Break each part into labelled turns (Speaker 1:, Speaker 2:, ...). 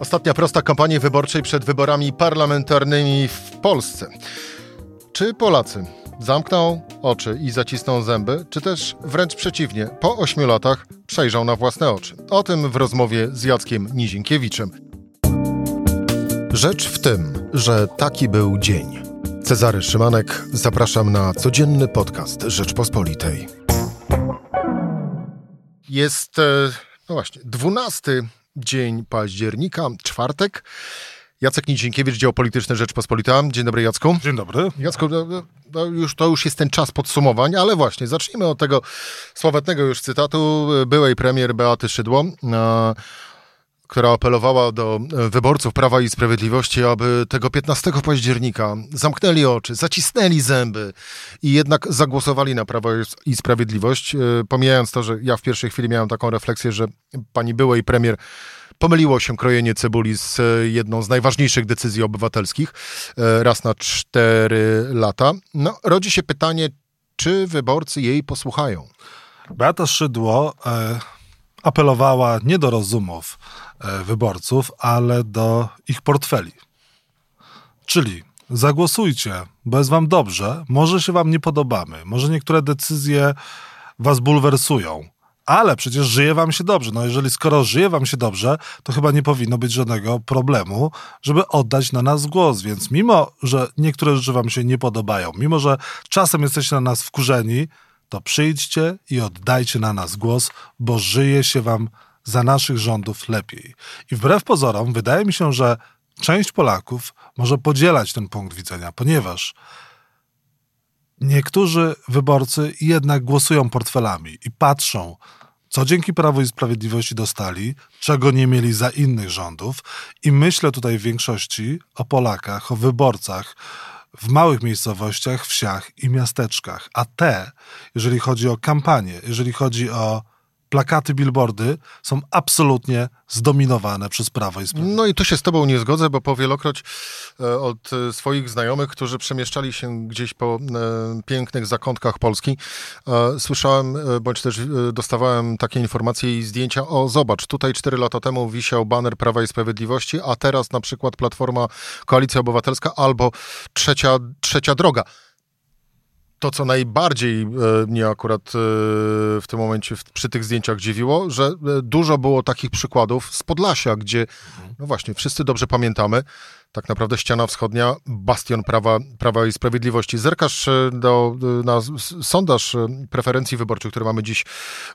Speaker 1: Ostatnia prosta kampanii wyborczej przed wyborami parlamentarnymi w Polsce. Czy Polacy zamkną oczy i zacisną zęby, czy też wręcz przeciwnie, po ośmiu latach przejrzą na własne oczy? O tym w rozmowie z Jackiem Nizinkiewiczem. Rzecz w tym, że taki był dzień. Cezary Szymanek, zapraszam na codzienny podcast Rzeczpospolitej. Jest, e, no właśnie, 12 dzień października, czwartek. Jacek Nizinkiewicz, dział polityczny Rzeczpospolita. Dzień dobry, Jacku.
Speaker 2: Dzień dobry.
Speaker 1: Jacku, no, no już, to już jest ten czas podsumowań, ale właśnie, zacznijmy od tego sławetnego już cytatu byłej premier Beaty Szydło, a, która apelowała do wyborców Prawa i Sprawiedliwości, aby tego 15 października zamknęli oczy, zacisnęli zęby i jednak zagłosowali na Prawo i Sprawiedliwość. E, pomijając to, że ja w pierwszej chwili miałem taką refleksję, że pani byłej premier pomyliło się krojenie cebuli z jedną z najważniejszych decyzji obywatelskich e, raz na cztery lata. No, rodzi się pytanie, czy wyborcy jej posłuchają?
Speaker 2: Beata Szydło e, apelowała nie do rozumów e, wyborców, ale do ich portfeli. Czyli zagłosujcie, bo jest wam dobrze, może się wam nie podobamy, może niektóre decyzje was bulwersują, ale przecież żyje wam się dobrze. No jeżeli skoro żyje wam się dobrze, to chyba nie powinno być żadnego problemu, żeby oddać na nas głos. Więc mimo, że niektóre rzeczy wam się nie podobają, mimo, że czasem jesteście na nas wkurzeni, to przyjdźcie i oddajcie na nas głos, bo żyje się wam za naszych rządów lepiej. I wbrew pozorom, wydaje mi się, że część Polaków może podzielać ten punkt widzenia, ponieważ niektórzy wyborcy jednak głosują portfelami i patrzą, co dzięki Prawu i Sprawiedliwości dostali, czego nie mieli za innych rządów. I myślę tutaj w większości o Polakach, o wyborcach w małych miejscowościach, wsiach i miasteczkach. A te, jeżeli chodzi o kampanię, jeżeli chodzi o plakaty, billboardy są absolutnie zdominowane przez Prawo i Sprawiedliwość.
Speaker 1: No i tu się z tobą nie zgodzę, bo powielokroć e, od e, swoich znajomych, którzy przemieszczali się gdzieś po e, pięknych zakątkach Polski, słyszałem, bądź też dostawałem takie informacje i zdjęcia, o zobacz, tutaj cztery lata temu wisiał baner Prawa i Sprawiedliwości, a teraz na przykład Platforma Koalicja Obywatelska albo Trzecia, trzecia Droga to, co najbardziej e, mnie akurat e, w tym momencie przy tych zdjęciach dziwiło, że e, dużo było takich przykładów z Podlasia, gdzie, no właśnie, wszyscy dobrze pamiętamy, tak naprawdę ściana wschodnia, bastion prawa, prawa i sprawiedliwości. Zerkasz do, na sondaż preferencji wyborczych, który mamy dziś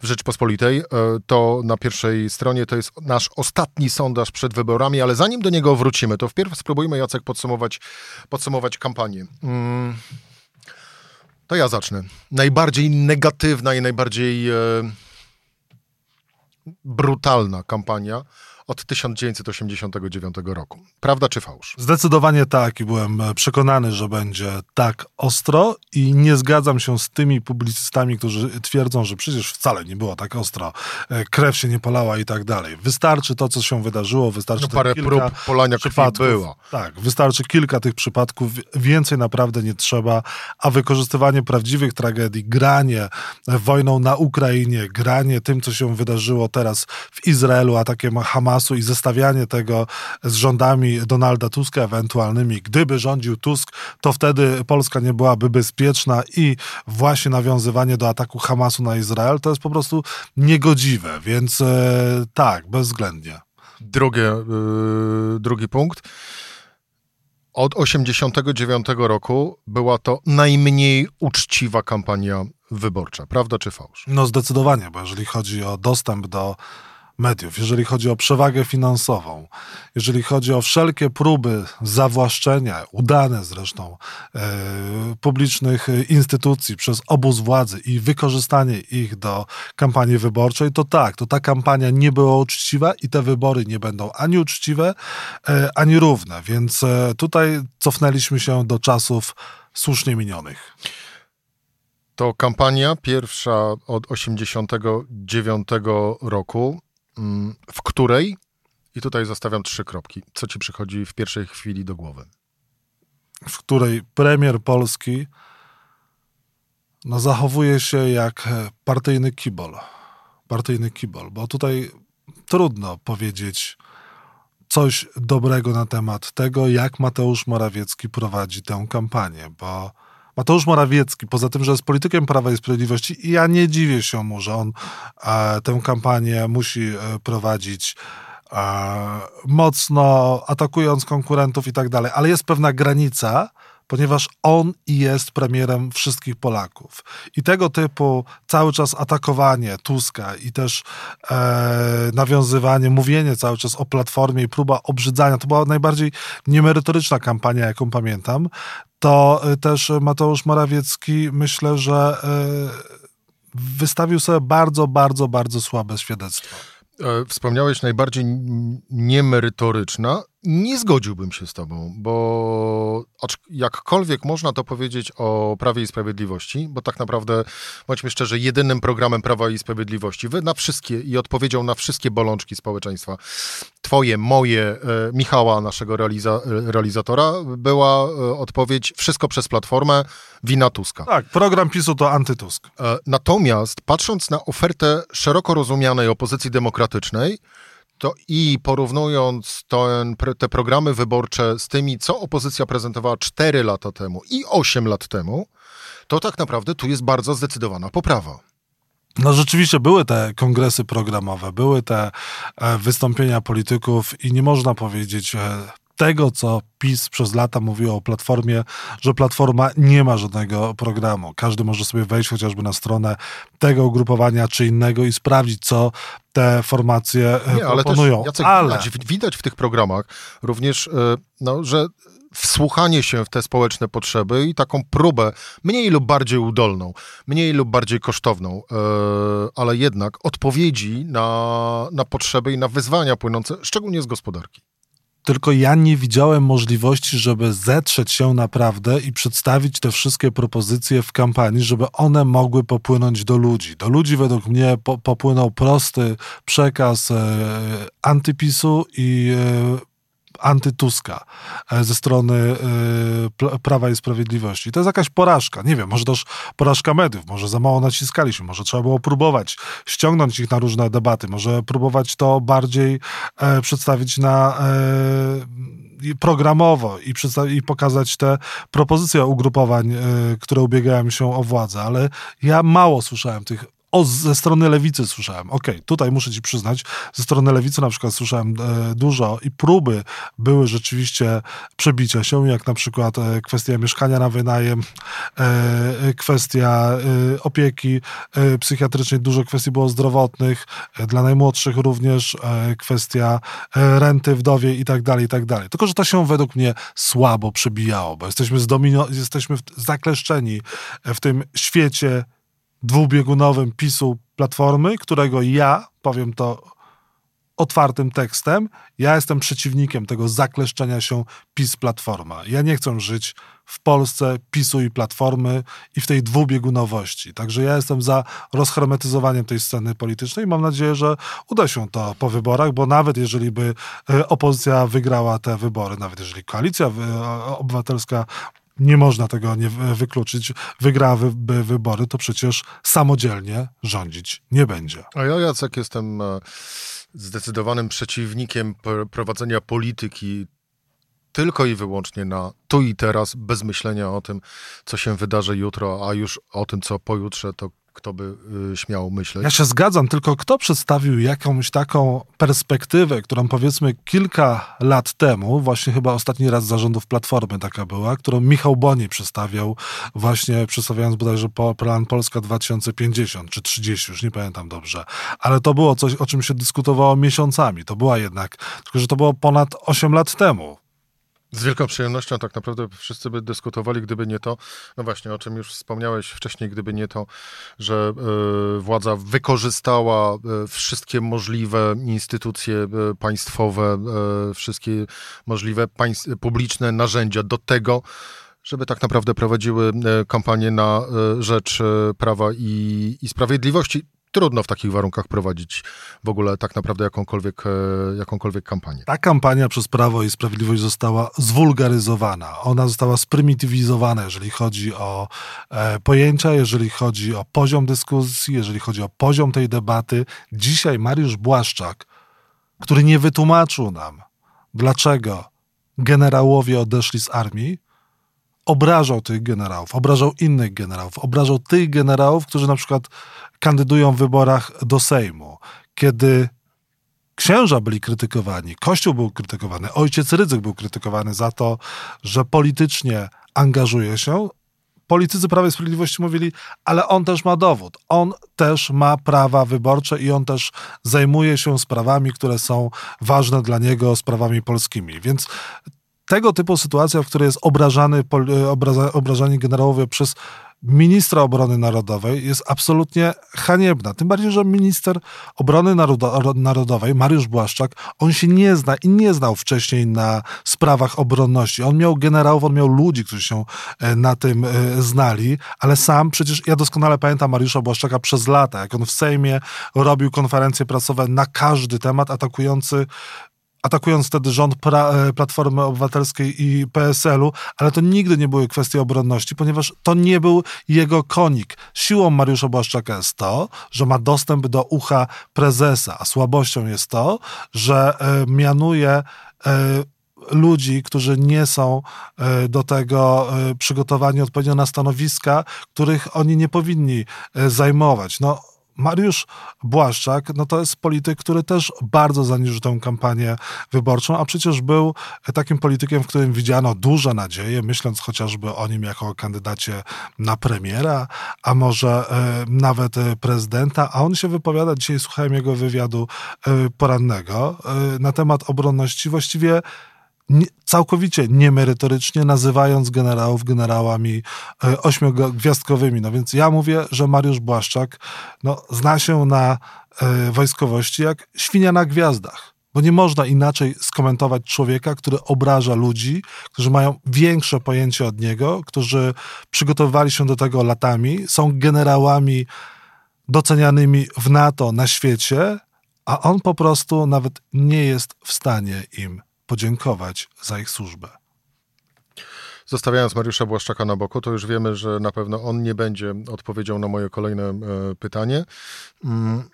Speaker 1: w Rzeczpospolitej, to na pierwszej stronie to jest nasz ostatni sondaż przed wyborami, ale zanim do niego wrócimy, to wpierw spróbujmy, Jacek, podsumować, podsumować kampanię. Hmm. To ja zacznę. Najbardziej negatywna i najbardziej e, brutalna kampania od 1989 roku. Prawda czy fałsz?
Speaker 2: Zdecydowanie tak i byłem e, przekonany, że będzie tak ostro i nie zgadzam się z tymi publicystami, którzy twierdzą, że przecież wcale nie było tak ostro, e, krew się nie polała i tak dalej. Wystarczy to, co się wydarzyło, wystarczy
Speaker 1: no parę
Speaker 2: kilka
Speaker 1: prób polania
Speaker 2: przypadków.
Speaker 1: było.
Speaker 2: Tak, wystarczy kilka tych przypadków, więcej naprawdę nie trzeba, a wykorzystywanie prawdziwych tragedii, granie wojną na Ukrainie, granie tym, co się wydarzyło teraz w Izraelu, atakiem Hamasu, Hamasu i zestawianie tego z rządami Donalda Tuska ewentualnymi. Gdyby rządził Tusk, to wtedy Polska nie byłaby bezpieczna i właśnie nawiązywanie do ataku Hamasu na Izrael to jest po prostu niegodziwe, więc e, tak, bezwzględnie.
Speaker 1: Drugie, yy, drugi punkt. Od 1989 roku była to najmniej uczciwa kampania wyborcza. Prawda czy fałsz?
Speaker 2: No zdecydowanie, bo jeżeli chodzi o dostęp do mediów, jeżeli chodzi o przewagę finansową, jeżeli chodzi o wszelkie próby zawłaszczenia, udane zresztą, e, publicznych instytucji przez obóz władzy i wykorzystanie ich do kampanii wyborczej, to tak, to ta kampania nie była uczciwa i te wybory nie będą ani uczciwe, e, ani równe. Więc e, tutaj cofnęliśmy się do czasów słusznie minionych.
Speaker 1: To kampania pierwsza od 1989 roku w której, i tutaj zostawiam trzy kropki, co ci przychodzi w pierwszej chwili do głowy?
Speaker 2: W której premier Polski no, zachowuje się jak partyjny kibol. Partyjny kibol, bo tutaj trudno powiedzieć coś dobrego na temat tego, jak Mateusz Morawiecki prowadzi tę kampanię, bo Mateusz Morawiecki, poza tym, że jest politykiem Prawa i Sprawiedliwości, i ja nie dziwię się mu, że on e, tę kampanię musi e, prowadzić e, mocno, atakując konkurentów i tak dalej, ale jest pewna granica, ponieważ on jest premierem wszystkich Polaków. I tego typu cały czas atakowanie Tuska i też e, nawiązywanie, mówienie cały czas o Platformie i próba obrzydzania, to była najbardziej niemerytoryczna kampania, jaką pamiętam, to e, też Mateusz Morawiecki myślę, że e, wystawił sobie bardzo, bardzo, bardzo słabe świadectwo.
Speaker 1: E, wspomniałeś najbardziej niemerytoryczna. Nie zgodziłbym się z tobą, bo jakkolwiek można to powiedzieć o Prawie i Sprawiedliwości, bo tak naprawdę, bądźmy szczerzy, jedynym programem Prawa i Sprawiedliwości na wszystkie i odpowiedzią na wszystkie bolączki społeczeństwa, twoje, moje, e, Michała, naszego realiza, realizatora, była e, odpowiedź wszystko przez Platformę, wina Tuska.
Speaker 2: Tak, program PiSu to antytusk.
Speaker 1: Natomiast patrząc na ofertę szeroko rozumianej opozycji demokratycznej, to i porównując ten, te programy wyborcze z tymi, co opozycja prezentowała 4 lata temu i 8 lat temu, to tak naprawdę tu jest bardzo zdecydowana poprawa.
Speaker 2: No rzeczywiście były te kongresy programowe, były te e, wystąpienia polityków i nie można powiedzieć e, tego, co PiS przez lata mówiło o Platformie, że Platforma nie ma żadnego programu. Każdy może sobie wejść chociażby na stronę tego ugrupowania czy innego i sprawdzić, co te formacje e, nie, ale proponują. Też,
Speaker 1: Jacek, ale widać, widać w tych programach również, e, no, że wsłuchanie się w te społeczne potrzeby i taką próbę mniej lub bardziej udolną, mniej lub bardziej kosztowną, e, ale jednak odpowiedzi na, na potrzeby i na wyzwania płynące szczególnie z gospodarki
Speaker 2: tylko ja nie widziałem możliwości, żeby zetrzeć się naprawdę i przedstawić te wszystkie propozycje w kampanii, żeby one mogły popłynąć do ludzi. Do ludzi według mnie po, popłynął prosty przekaz e, antypisu i e, antytuska e, ze strony e, Prawa i Sprawiedliwości. To jest jakaś porażka. Nie wiem, może też porażka mediów, może za mało naciskaliśmy, może trzeba było próbować ściągnąć ich na różne debaty, może próbować to bardziej e, przedstawić na programowo i, i pokazać te propozycje ugrupowań, które ubiegają się o władzę, ale ja mało słyszałem tych o, ze strony lewicy słyszałem. Okej, okay, tutaj muszę ci przyznać, ze strony lewicy na przykład słyszałem e, dużo i próby były rzeczywiście przebicia się, jak na przykład e, kwestia mieszkania na wynajem, e, e kwestia e, opieki e, psychiatrycznej, dużo kwestii było zdrowotnych, dla najmłodszych również kwestia renty wdowie i tak dalej, i tak dalej. Tylko, że to się według mnie słabo przebijało, bo jesteśmy, zdomino- jesteśmy zakleszczeni w tym świecie dwubiegunowym PiSu Platformy, którego ja, powiem to otwartym tekstem, ja jestem przeciwnikiem tego zakleszczenia się PiS-Platforma. Ja nie chcę żyć w Polsce PiSu i Platformy i w tej dwubiegunowości. Także ja jestem za rozhermetyzowaniem tej sceny politycznej i mam nadzieję, że uda się to po wyborach, bo nawet jeżeli by e, opozycja wygrała te wybory, nawet jeżeli koalicja obywatelska nie można tego nie wykluczyć, wygrałaby wybory, to przecież samodzielnie rządzić nie będzie.
Speaker 1: A ja, Jacek, jestem e, zdecydowanym przeciwnikiem prowadzenia polityki tylko i wyłącznie na tu i teraz, bez myślenia o tym, co się wydarzy jutro, a już o tym, co pojutrze, to kto by y, śmiał myśleć.
Speaker 2: Ja się zgadzam, tylko kto przedstawił jakąś taką perspektywę, którą powiedzmy kilka lat temu, właśnie chyba ostatni raz zarządów Platformy taka była, którą Michał Boni przedstawiał, właśnie przedstawiając bodajże plan Polska 2050 czy 30, już nie pamiętam dobrze. Ale to było coś, o czym się dyskutowało miesiącami. To była jednak, tylko że to było ponad 8 lat temu.
Speaker 1: Z wielką przyjemnością tak naprawdę wszyscy by dyskutowali, gdyby nie to, no właśnie o czym już wspomniałeś wcześniej, gdyby nie to, że y, władza wykorzystała y, wszystkie możliwe instytucje y, państwowe, wszystkie możliwe publiczne narzędzia do tego, żeby tak naprawdę prowadziły kampanię na rzecz prawa i, i sprawiedliwości trudno w takich warunkach prowadzić w ogóle tak naprawdę jakąkolwiek, e, jakąkolwiek kampanię.
Speaker 2: Ta kampania przez Prawo i Sprawiedliwość została zwulgaryzowana. Ona została sprymitywizowana, jeżeli chodzi o e, pojęcia, jeżeli chodzi o poziom dyskusji, jeżeli chodzi o poziom tej debaty. Dzisiaj Mariusz Błaszczak, który nie wytłumaczył nam, dlaczego generałowie odeszli z armii, obrażał tych generałów, obrażał innych generałów, obrażał tych generałów, którzy na przykład kandydują w wyborach do Sejmu. Kiedy księża byli krytykowani, Kościół był krytykowany, ojciec Rydzyk był krytykowany za to, że politycznie angażuje się, politycy Prawa i Sprawiedliwości mówili, ale on też ma dowód. On też ma prawa wyborcze i on też zajmuje się sprawami, które są ważne dla niego, sprawami polskimi. Więc tego typu sytuacja, w której jest obrażany, obraza, obrażani generałowie przez ministra obrony narodowej jest absolutnie haniebna. Tym bardziej, że minister obrony narodowej, Mariusz Błaszczak, on się nie zna i nie znał wcześniej na sprawach obronności. On miał generałów, on miał ludzi, którzy się e, na tym e, znali, ale sam przecież, ja doskonale pamiętam Mariusza Błaszczaka przez lata, jak on w Sejmie robił konferencje prasowe na każdy temat atakujący atakując wtedy rząd pra, e, Platformy Obywatelskiej i PSL-u, ale to nigdy nie były kwestie obronności, ponieważ to nie był jego konik. Siłą Mariusza Błaszczaka jest to, że ma dostęp do ucha prezesa, a słabością jest to, że e, mianuje e, ludzi, którzy nie są do tego przygotowani odpowiednio na stanowiska, których oni nie powinni zajmować. No, Mariusz Błaszczak, no to jest polityk, który też bardzo zaniżył tę kampanię wyborczą, a przecież był takim politykiem, w którym widziano duże nadzieje, myśląc chociażby o nim jako kandydacie na premiera, a może e, nawet prezydenta, a on się wypowiada, dzisiaj słuchałem jego wywiadu e, porannego e, na temat obronności, właściwie nie, całkowicie niemerytorycznie, nazywając generałów generałami e, ośmiogwiazdkowymi. No więc ja mówię, że Mariusz Błaszczak no, zna się na e, wojskowości jak świnia na gwiazdach. Bo nie można inaczej skomentować człowieka, który obraża ludzi, którzy mają większe pojęcie od niego, którzy przygotowywali się do tego latami, są generałami docenianymi w NATO na świecie, a on po prostu nawet nie jest w stanie im podziękować za ich służbę.
Speaker 1: Zostawiając Mariusza Błaszczaka na boku, to już wiemy, że na pewno on nie będzie odpowiedzią na moje kolejne e, pytanie. Mm,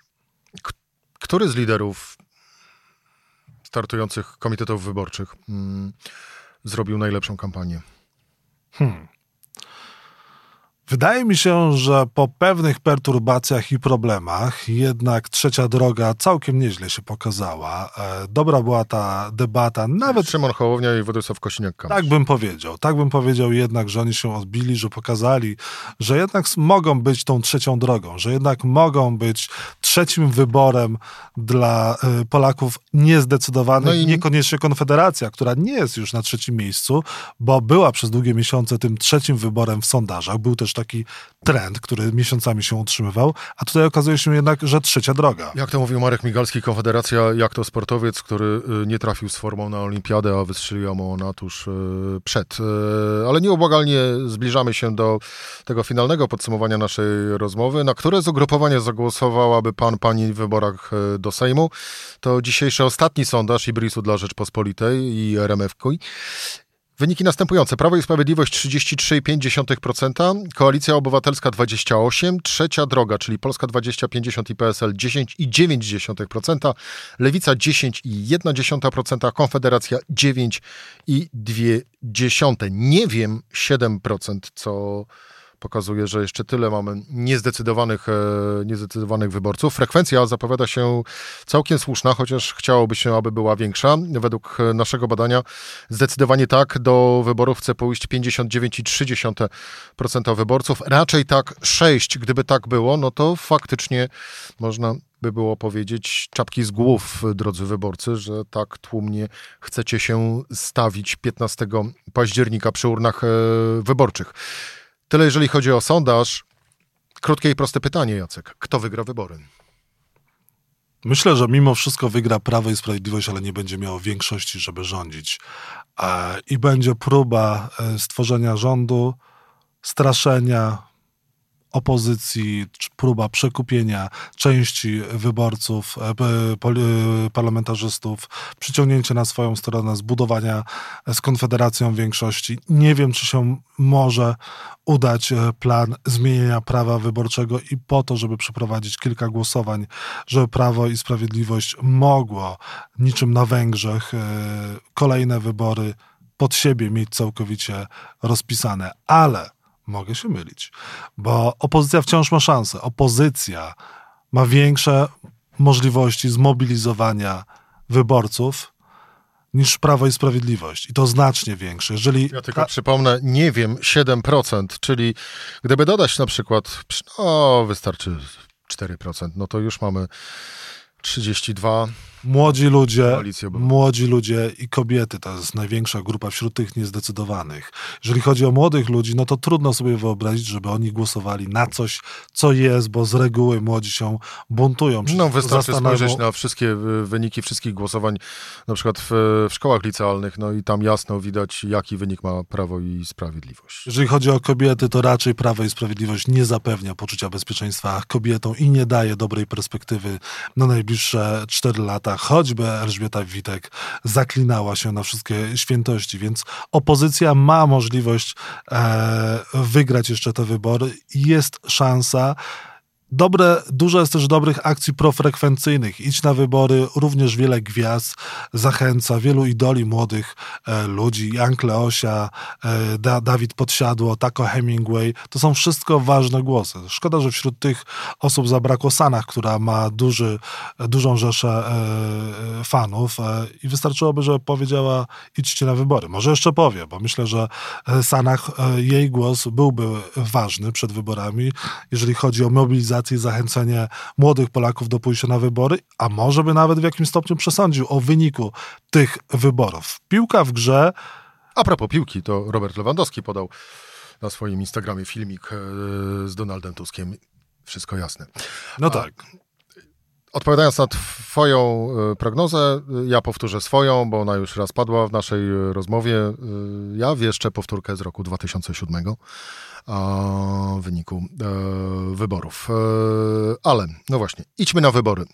Speaker 1: który z liderów startujących komitetów wyborczych mm, zrobił najlepszą kampanię? Hmm.
Speaker 2: Wydaje mi się, że po pewnych perturbacjach i problemach jednak trzecia droga całkiem nieźle się pokazała. E, dobra była ta debata, nawet...
Speaker 1: Szymon Hołownia i Władysław Kosiniak-Kamysz.
Speaker 2: Tak bym powiedział. Tak bym powiedział jednak, że oni się odbili, że pokazali, że jednak mogą być tą trzecią drogą, że jednak mogą być trzecim wyborem dla e, Polaków niezdecydowanych. No i... Niekoniecznie Konfederacja, która nie jest już na trzecim miejscu, bo była przez długie miesiące tym trzecim wyborem w sondażach. Był też taki trend, który miesiącami się utrzymywał, a tutaj okazuje się jednak, że trzecia droga.
Speaker 1: Jak to mówił Marek Migalski, Konfederacja, jak to sportowiec, który y, nie trafił z formą na olimpiadę, a wystrzeliła mu ona tuż y, przed. Y, ale nieubłagalnie zbliżamy się do tego finalnego podsumowania naszej rozmowy, na które z ugrupowania zagłosowałaby pan, pani w wyborach do Sejmu. To dzisiejszy ostatni sondaż Ibrisu dla Rzeczpospolitej i RMF-KUJ. Wyniki następujące. Prawo i Sprawiedliwość 33,5%, Koalicja Obywatelska 28%, Trzecia Droga, czyli Polska 20,50 i PSL 10,9%, Lewica 10,1%, Konfederacja 9,2%. Nie wiem 7%, co pokazuje, że jeszcze tyle mamy niezdecydowanych, e, niezdecydowanych wyborców. Frekwencja zapowiada się całkiem słuszna, chociaż chciałoby się, aby była większa. Według naszego badania zdecydowanie tak, do wyborów chce pójść 59,3% wyborców. Raczej tak 6, gdyby tak było, no to faktycznie można by było powiedzieć czapki z głów, drodzy wyborcy, że tak tłumnie chcecie się stawić 15 października przy urnach e, wyborczych. Tyle jeżeli chodzi o sondaż. Krótkie i proste pytanie, Jacek. Kto wygra wybory?
Speaker 2: Myślę, że mimo wszystko wygra Prawo i Sprawiedliwość, ale nie będzie miało większości, żeby rządzić. I będzie próba e, stworzenia rządu, straszenia, opozycji, próba przekupienia części wyborców, e, e, parlamentarzystów, przyciągnięcie na swoją stronę, zbudowania z Konfederacją większości. Nie wiem, czy się może udać plan zmienienia prawa wyborczego i po to, żeby przeprowadzić kilka głosowań, żeby Prawo i Sprawiedliwość mogło niczym na Węgrzech kolejne wybory pod siebie mieć całkowicie rozpisane, ale mogę się mylić, bo opozycja wciąż ma szansę. Opozycja ma większe możliwości zmobilizowania wyborców niż Prawo i Sprawiedliwość. I to znacznie większe. Jeżeli
Speaker 1: ja tylko przypomnę, nie wiem, 7%, czyli gdyby dodać na przykład, no wystarczy 4%, no to już mamy 32
Speaker 2: Młodzi ludzie, młodzi ludzie i kobiety to jest największa grupa wśród tych niezdecydowanych. Jeżeli chodzi o młodych ludzi, no to trudno sobie wyobrazić, żeby oni głosowali na coś, co jest, bo z reguły młodzi się buntują.
Speaker 1: No wystarczy spojrzeć na wszystkie wyniki wszystkich głosowań, na przykład w, w szkołach licealnych, no i tam jasno widać, jaki wynik ma Prawo i Sprawiedliwość.
Speaker 2: Jeżeli chodzi o kobiety, to raczej Prawo i Sprawiedliwość nie zapewnia poczucia bezpieczeństwa kobietom i nie daje dobrej perspektywy na najbliższe 4 lata choćby Elżbieta Witek zaklinała się na wszystkie świętości, więc opozycja ma możliwość e, wygrać jeszcze te wybory. I jest szansa Dobre, dużo jest też dobrych akcji profrekwencyjnych. Idź na wybory, również wiele gwiazd zachęca, wielu idoli młodych e, ludzi, Jan Kleosia, e, da, Dawid Podsiadło, Taco Hemingway. To są wszystko ważne głosy. Szkoda, że wśród tych osób zabrakło Sanach, która ma duży, dużą rzeszę e, fanów e, i wystarczyłoby, że powiedziała idźcie na wybory. Może jeszcze powie, bo myślę, że e, Sanach, e, jej głos byłby ważny przed wyborami, jeżeli chodzi o mobilizację i zachęcenie młodych Polaków do pójścia na wybory, a może by nawet w jakimś stopniu przesądził o wyniku tych wyborów. Piłka w grze.
Speaker 1: A propos piłki, to Robert Lewandowski podał na swoim Instagramie filmik e, z Donaldem Tuskiem. Wszystko jasne.
Speaker 2: No a, tak.
Speaker 1: Odpowiadając na Twoją e, prognozę, ja powtórzę swoją, bo ona już raz padła w naszej rozmowie. E, ja wieszczę powtórkę z roku 2007 wyniku e, wyborów. E, ale, no właśnie, idźmy na wybory.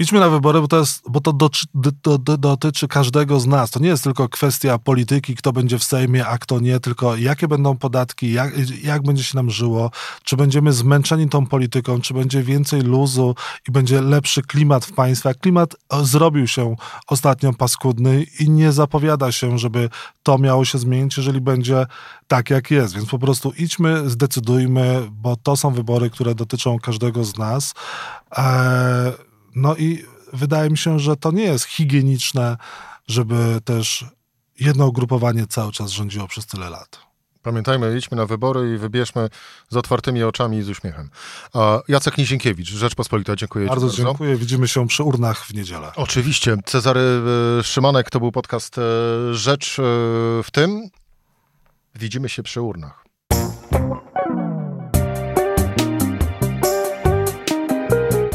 Speaker 2: Idźmy na wybory, bo to, jest, bo to do, do, do, dotyczy każdego z nas. To nie jest tylko kwestia polityki, kto będzie w Sejmie, a kto nie, tylko jakie będą podatki, jak, jak będzie się nam żyło, czy będziemy zmęczeni tą polityką, czy będzie więcej luzu i będzie lepszy klimat w państwie. Klimat zrobił się ostatnio paskudny i nie zapowiada się, żeby to miało się zmienić, jeżeli będzie tak, jak jest. Więc po prostu idźmy, zdecydujmy, bo to są wybory, które dotyczą każdego z nas. Eee, no i wydaje mi się, że to nie jest higieniczne, żeby też jedno ugrupowanie cały czas rządziło przez tyle lat.
Speaker 1: Pamiętajmy, idźmy na wybory i wybierzmy z otwartymi oczami i z uśmiechem. Jacek Nizienkiewicz, Rzeczpospolita, dziękuję
Speaker 2: bardzo. Bardzo dziękuję, widzimy się przy urnach w niedzielę.
Speaker 1: Oczywiście. Cezary e, Szymanek, to był podcast e, Rzecz e, w tym. Widzimy się przy urnach.